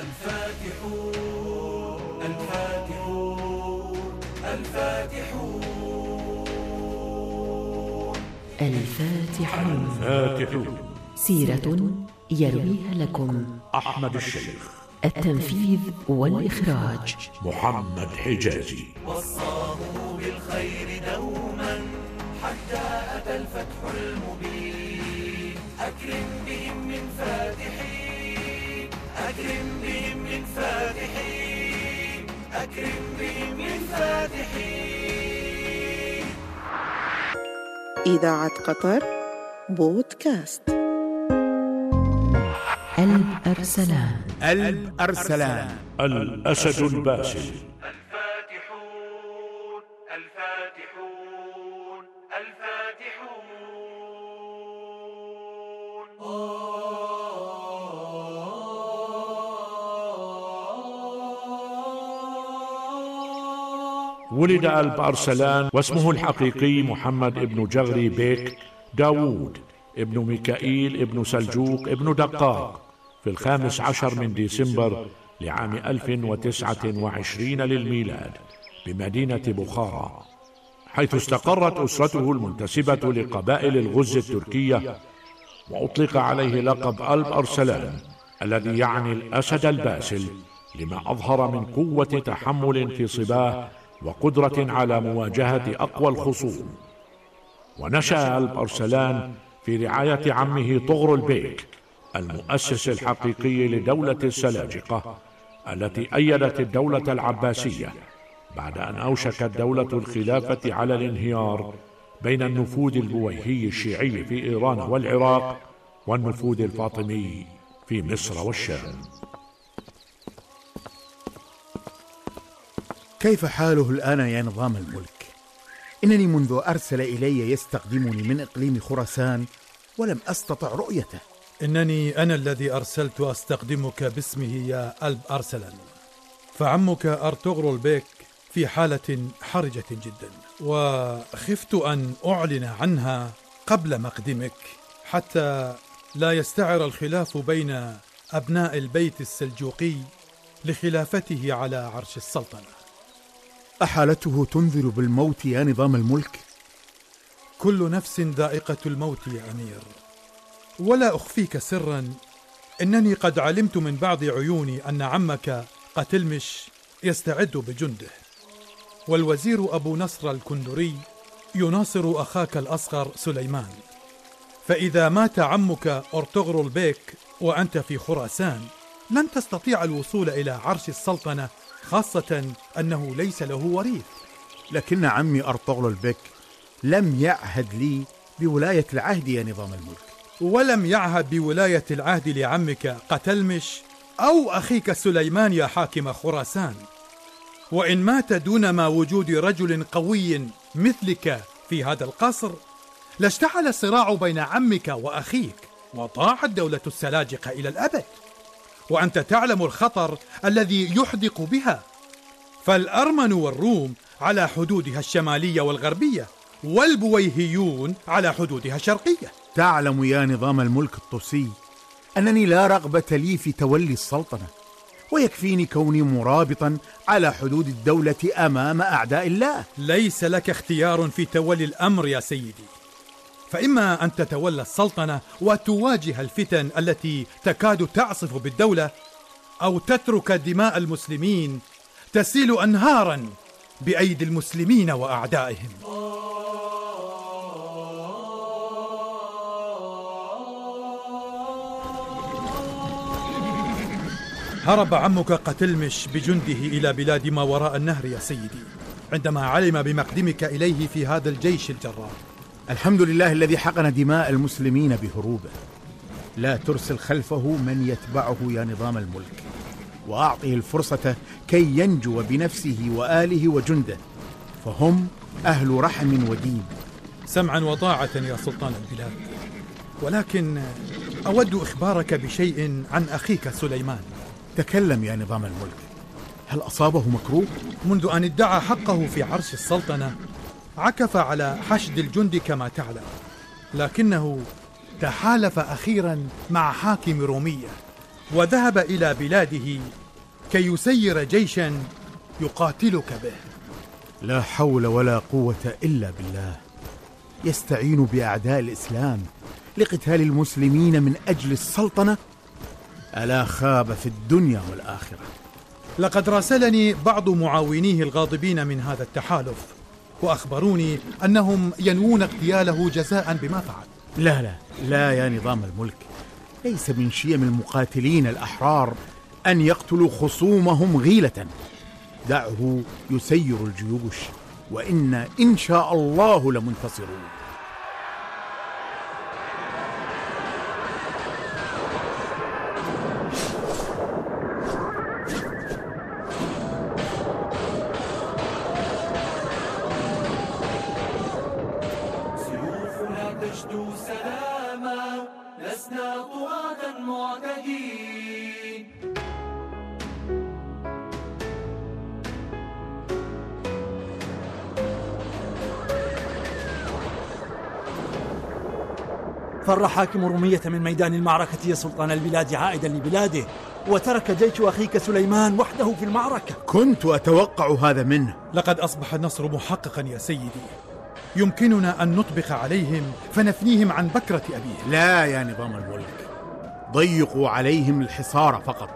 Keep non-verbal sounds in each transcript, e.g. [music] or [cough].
الفاتحون. الفاتحون الفاتحون الفاتحون فاتحون سيرة يرويها لكم أحمد الشيخ. التنفيذ والإخراج. محمد حجازي. وصاه بالخير دوما حتى أتى الفتح المبين. أكرم بهم من فاتحين. أكرم بهم من فاتحين أكرم بهم من فاتحين إذاعة قطر بودكاست. قلب أرسلان قلب أرسلان الأسد الباسل. ولد ألب أرسلان واسمه الحقيقي محمد ابن جغري بيك داوود ابن ميكائيل ابن سلجوق ابن دقاق في الخامس عشر من ديسمبر لعام 1029 للميلاد بمدينة بخارى حيث استقرت أسرته المنتسبة لقبائل الغز التركية وأطلق عليه لقب ألب أرسلان الذي يعني الأسد الباسل لما أظهر من قوة تحمل في صباه وقدرة على مواجهة أقوى الخصوم. ونشأ ألب أرسلان في رعاية عمه طغر البيك المؤسس الحقيقي لدولة السلاجقة التي أيدت الدولة العباسية بعد أن أوشكت دولة الخلافة على الانهيار بين النفوذ البويهي الشيعي في إيران والعراق والنفوذ الفاطمي في مصر والشام. كيف حاله الآن يا نظام الملك؟ إنني منذ أرسل إلي يستقدمني من إقليم خراسان ولم أستطع رؤيته. إنني أنا الذي أرسلت أستقدمك باسمه يا ألب أرسلان. فعمك أرطغرل بيك في حالة حرجة جدا. وخفت أن أعلن عنها قبل مقدمك حتى لا يستعر الخلاف بين أبناء البيت السلجوقي لخلافته على عرش السلطنة. أحالته تنذر بالموت يا نظام الملك؟ كل نفس ذائقة الموت يا أمير. ولا أخفيك سرا إنني قد علمت من بعض عيوني أن عمك قتلمش يستعد بجنده. والوزير أبو نصر الكندري يناصر أخاك الأصغر سليمان. فإذا مات عمك أرطغرل بيك وأنت في خراسان لن تستطيع الوصول إلى عرش السلطنة خاصة أنه ليس له وريث. لكن عمي أرطغرل البك لم يعهد لي بولاية العهد يا نظام الملك. ولم يعهد بولاية العهد لعمك قتلمش أو أخيك سليمان يا حاكم خراسان. وإن مات دون ما وجود رجل قوي مثلك في هذا القصر لاشتعل الصراع بين عمك وأخيك وضاعت دولة السلاجقة إلى الأبد. وأنت تعلم الخطر الذي يحدق بها. فالأرمن والروم على حدودها الشمالية والغربية والبويهيون على حدودها الشرقية. تعلم يا نظام الملك الطوسي أنني لا رغبة لي في تولي السلطنة ويكفيني كوني مرابطا على حدود الدولة أمام أعداء الله. ليس لك اختيار في تولي الأمر يا سيدي. فإما أن تتولى السلطنة وتواجه الفتن التي تكاد تعصف بالدولة أو تترك دماء المسلمين تسيل أنهارا بأيدي المسلمين وأعدائهم. هرب عمك قتلمش بجنده إلى بلاد ما وراء النهر يا سيدي عندما علم بمقدمك إليه في هذا الجيش الجرار. الحمد لله الذي حقن دماء المسلمين بهروبه. لا ترسل خلفه من يتبعه يا نظام الملك. وأعطه الفرصة كي ينجو بنفسه وآله وجنده. فهم أهل رحم ودين. سمعا وطاعة يا سلطان البلاد. ولكن أود إخبارك بشيء عن أخيك سليمان. تكلم يا نظام الملك. هل أصابه مكروه؟ منذ أن ادعى حقه في عرش السلطنة عكف على حشد الجند كما تعلم لكنه تحالف أخيرا مع حاكم رومية وذهب إلى بلاده كي يسير جيشا يقاتلك به. لا حول ولا قوة إلا بالله. يستعين بأعداء الإسلام لقتال المسلمين من أجل السلطنة؟ ألا خاب في الدنيا والآخرة. لقد راسلني بعض معاونيه الغاضبين من هذا التحالف وأخبروني أنهم ينوون اغتياله جزاء بما فعل. لا لا لا يا نظام الملك. ليس من شيم المقاتلين الأحرار أن يقتلوا خصومهم غيلة. دعه يسير الجيوش وإنا إن شاء الله لمنتصرون. لسنا طغاة معتدين. فر حاكم رومية من ميدان المعركة يا سلطان البلاد عائدا لبلاده وترك جيش أخيك سليمان وحده في المعركة. كنت أتوقع هذا منه. لقد أصبح النصر محققا يا سيدي. يمكننا أن نطبق عليهم فنفنيهم عن بكرة أبيه لا يا نظام الملك. ضيقوا عليهم الحصار فقط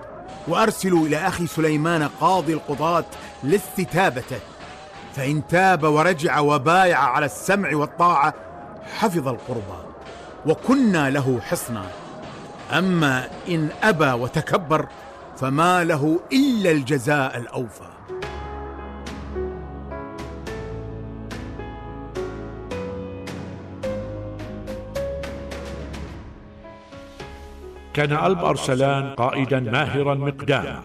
وأرسلوا إلى أخي سليمان قاضي القضاة لاستتابته. فإن تاب ورجع وبايع على السمع والطاعة حفظ القربى وكنا له حصنا. أما إن أبى وتكبر فما له إلا الجزاء الأوفى. كان ألب أرسلان قائدا ماهرا مقداما.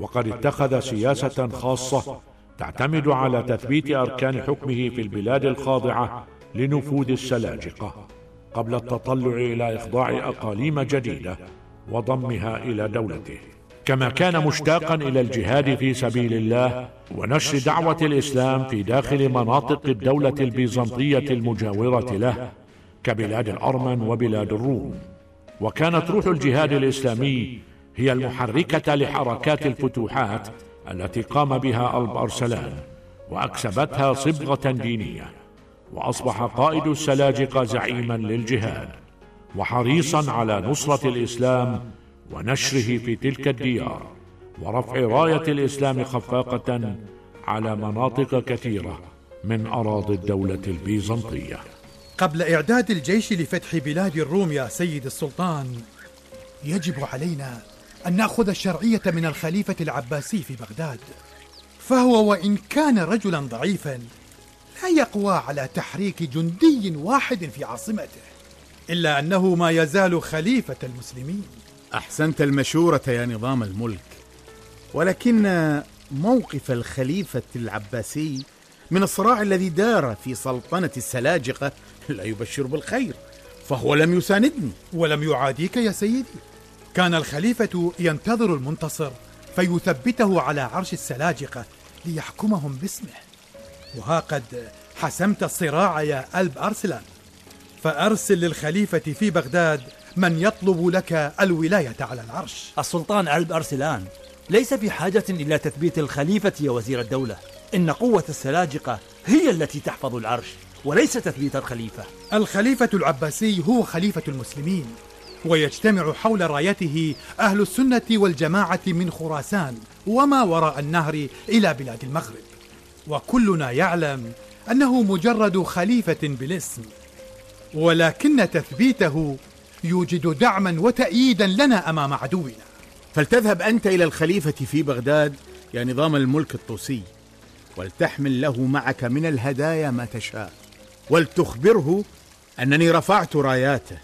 وقد اتخذ سياسة خاصة تعتمد على تثبيت أركان حكمه في البلاد الخاضعة لنفوذ السلاجقة قبل التطلع إلى إخضاع أقاليم جديدة وضمها إلى دولته. كما كان مشتاقا إلى الجهاد في سبيل الله ونشر دعوة الإسلام في داخل مناطق الدولة البيزنطية المجاورة له كبلاد الأرمن وبلاد الروم. وكانت روح الجهاد الإسلامي هي المحركة لحركات الفتوحات التي قام بها ألب أرسلان وأكسبتها صبغة دينية وأصبح قائد السلاجقة زعيما للجهاد وحريصا على نصرة الإسلام ونشره في تلك الديار ورفع راية الإسلام خفاقة على مناطق كثيرة من أراضي الدولة البيزنطية. قبل إعداد الجيش لفتح بلاد الروم يا سيد السلطان يجب علينا أن نأخذ الشرعية من الخليفة العباسي في بغداد. فهو وإن كان رجلا ضعيفا لا يقوى على تحريك جندي واحد في عاصمته إلا أنه ما يزال خليفة المسلمين. أحسنت المشورة يا نظام الملك ولكن موقف الخليفة العباسي من الصراع الذي دار في سلطنة السلاجقة [laughs] لا يبشر بالخير فهو لم يساندني. ولم يعاديك يا سيدي. كان الخليفة ينتظر المنتصر فيثبته على عرش السلاجقة ليحكمهم باسمه. وها قد حسمت الصراع يا ألب أرسلان. فأرسل للخليفة في بغداد من يطلب لك الولاية على العرش. السلطان ألب أرسلان ليس في حاجة إلى تثبيت الخليفة يا وزير الدولة. إن قوة السلاجقة هي التي تحفظ العرش. وليس تثبيت الخليفة. الخليفة العباسي هو خليفة المسلمين ويجتمع حول رايته أهل السنة والجماعة من خراسان وما وراء النهر إلى بلاد المغرب. وكلنا يعلم أنه مجرد خليفة بالاسم ولكن تثبيته يوجد دعما وتأييدا لنا أمام عدونا. فلتذهب أنت إلى الخليفة في بغداد يا نظام الملك الطوسي ولتحمل له معك من الهدايا ما تشاء. ولتخبره أنني رفعت راياته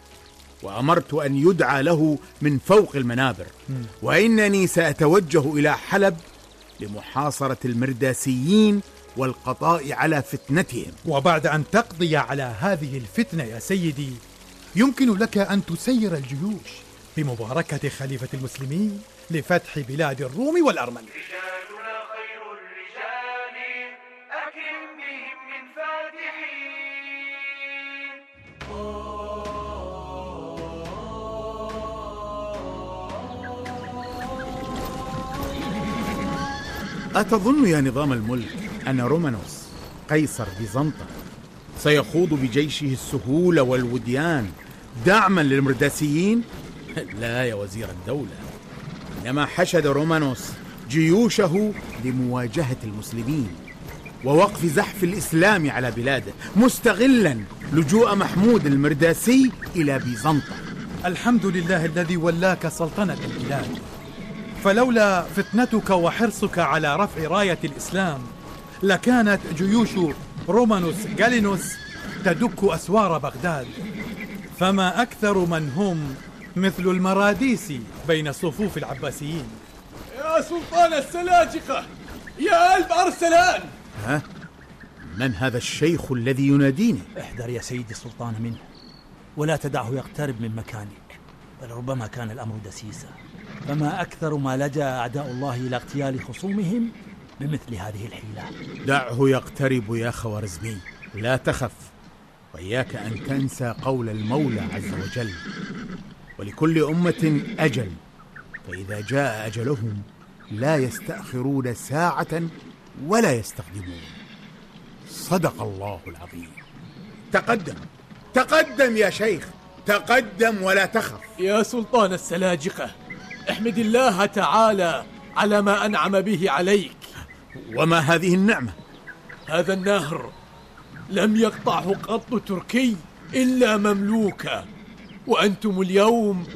وأمرت أن يدعى له من فوق المنابر وإنني سأتوجه إلى حلب لمحاصرة المرداسيين والقضاء على فتنتهم. وبعد أن تقضي على هذه الفتنة يا سيدي يمكن لك أن تسير الجيوش بمباركة خليفة المسلمين لفتح بلاد الروم والأرمن أتظن يا نظام الملك أن رومانوس قيصر بيزنطة سيخوض بجيشه السهولة والوديان دعما للمرداسيين؟ [laughs] لا يا وزير الدولة إنما حشد رومانوس جيوشه لمواجهة المسلمين ووقف زحف الإسلام على بلاده مستغلا لجوء محمود المرداسي إلى بيزنطة الحمد لله الذي ولاك سلطنة البلاد فلولا فتنتك وحرصك على رفع راية الإسلام لكانت جيوش رومانوس جالينوس تدك أسوار بغداد. فما أكثر من هم مثل المراديس بين صفوف العباسيين. يا سلطان السلاجقة! يا ألف أرسلان! ها؟ من هذا الشيخ الذي يناديني؟ احذر يا سيدي السلطان منه ولا تدعه يقترب من مكانك بل ربما كان الأمر دسيسا. فما أكثر ما لجأ أعداء الله إلى اغتيال خصومهم بمثل هذه الحيلة. دعه يقترب يا خوارزمي لا تخف وإياك أن تنسى قول المولى عز وجل. ولكل أمة أجل فإذا جاء أجلهم لا يستأخرون ساعة ولا يستقدمون صدق الله العظيم. تقدم تقدم يا شيخ تقدم ولا تخف. يا سلطان السلاجقة احمد الله تعالى على ما أنعم به عليك. وما هذه النعمة؟ هذا النهر لم يقطعه قط تركي إلا مملوكا وأنتم اليوم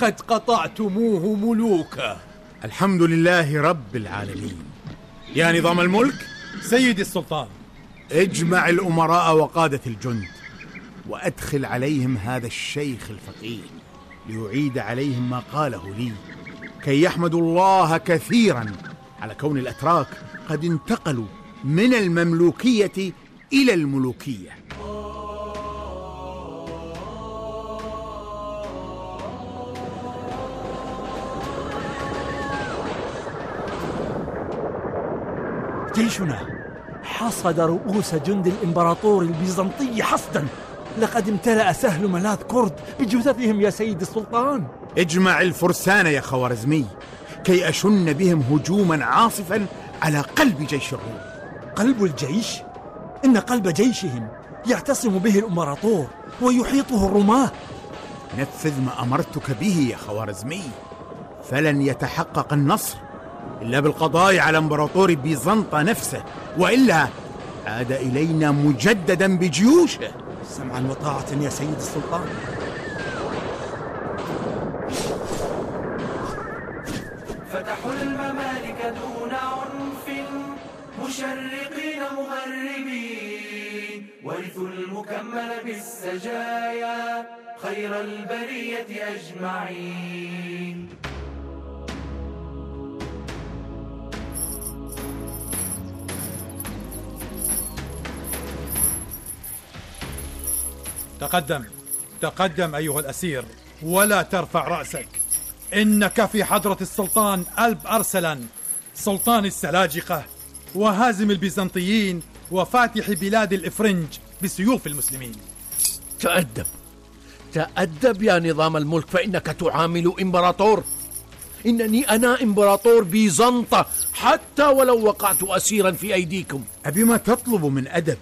قد قطعتموه ملوكا الحمد لله رب العالمين. يا نظام الملك سيدي السلطان اجمع الأمراء وقادة الجند وأدخل عليهم هذا الشيخ الفقيه. ليعيد عليهم ما قاله لي. كي يحمدوا الله كثيرا على كون الأتراك قد انتقلوا من المملوكية إلى الملوكية. جيشنا حصد رؤوس جند الإمبراطور البيزنطي حصدا. لقد امتلأ سهل ملاذ كرد بجثثهم يا سيدي السلطان. اجمع الفرسان يا خوارزمي كي أشن بهم هجوما عاصفا على قلب جيش الروم. قلب الجيش؟ إن قلب جيشهم يعتصم به الإمبراطور ويحيطه الرماة. نفذ ما أمرتك به يا خوارزمي فلن يتحقق النصر إلا بالقضاء على امبراطور بيزنطة نفسه وإلا عاد إلينا مجددا بجيوشه. سمعا وطاعة يا سيدي السلطان. فتحوا الممالك دون عنف مشرقين مغربين ورثوا المكمل بالسجايا خير البرية أجمعين. تقدم. تقدم أيها الأسير ولا ترفع رأسك. إنك في حضرة السلطان ألب أرسلان سلطان السلاجقة وهازم البيزنطيين وفاتح بلاد الإفرنج بسيوف المسلمين. تأدب. تأدب يا نظام الملك فإنك تعامل إمبراطور. إنني أنا إمبراطور بيزنطة حتى ولو وقعت أسيرا في أيديكم. أبي ما تطلب من أدب؟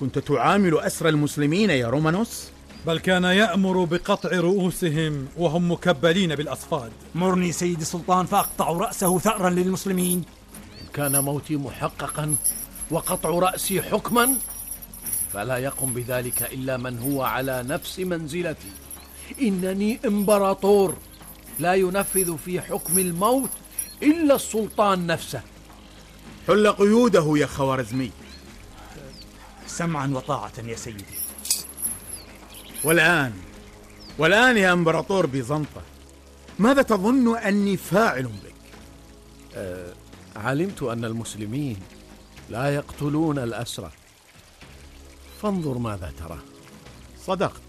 كنت تعامل أسرى المسلمين يا رومانوس؟ بل كان يأمر بقطع رؤوسهم وهم مكبلين بالأصفاد. مرني سيدي السلطان فأقطع رأسه ثأرا للمسلمين. إن كان موتي محققا وقطع رأسي حكما فلا يقم بذلك إلا من هو على نفس منزلتي. إنني إمبراطور لا ينفذ في حكم الموت إلا السلطان نفسه. حل قيوده يا خوارزمي. سمعا وطاعة يا سيدي. والآن والآن يا إمبراطور بيزنطة ماذا تظن أني فاعل بك؟ علمت أن المسلمين لا يقتلون الأسرى فانظر ماذا ترى. صدقت.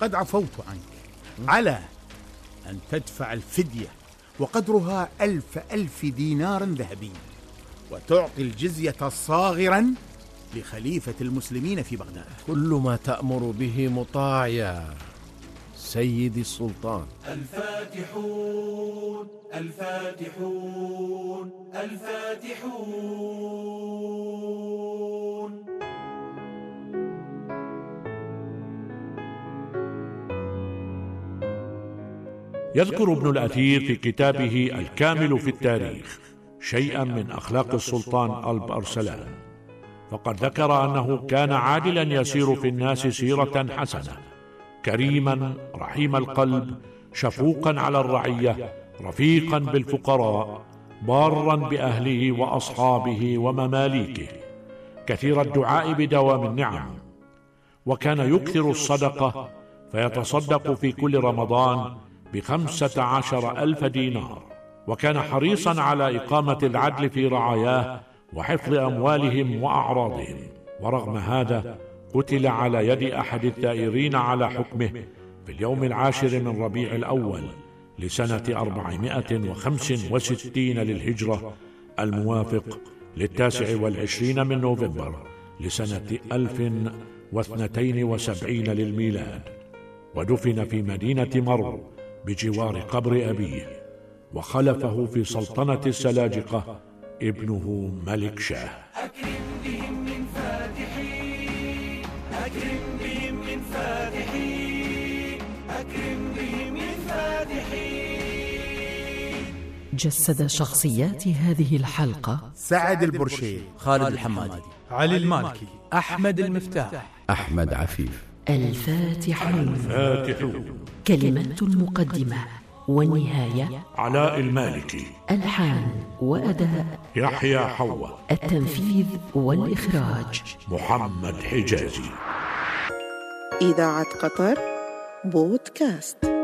قد عفوت عنك. على أن تدفع الفدية وقدرها ألف ألف دينار ذهبي وتعطي الجزية صاغرا لخليفة المسلمين في بغداد. كل ما تأمر به مطاع يا سيدي السلطان. الفاتحون الفاتحون الفاتحون. يذكر ابن الأثير في كتابه الكامل في التاريخ شيئا من أخلاق السلطان ألب أرسلان فقد ذكر أنه كان عادلا يسير في الناس سيرة حسنة. كريما رحيم القلب شفوقا على الرعية رفيقا بالفقراء بارا بأهله وأصحابه ومماليكه. كثير الدعاء بدوام النعم. وكان يكثر الصدقة فيتصدق في كل رمضان بخمسة عشر ألف دينار. وكان حريصا على إقامة العدل في رعاياه وحفظ أموالهم وأعراضهم. ورغم هذا قتل على يد أحد الثائرين على حكمه في اليوم العاشر من ربيع الأول لسنة أربعمائة وخمس وستين للهجرة الموافق للتاسع والعشرين من نوفمبر لسنة ألف واثنتين وسبعين للميلاد. ودفن في مدينة مرو بجوار قبر أبيه وخلفه في سلطنة السلاجقة ابنه ملك شاه. أكرم بهم من فاتحين أكرم بهم من فاتحين أكرم بهم من فاتحين. جسد شخصيات هذه الحلقة سعد البرشيد خالد الحمادي علي المالكي أحمد المفتاح أحمد عفيف. الفاتحون. فاتحون كلمات المقدمة والنهاية علاء المالكي ألحان وأداء يحيى حواء التنفيذ والإخراج. محمد حجازي. إذاعة قطر بودكاست.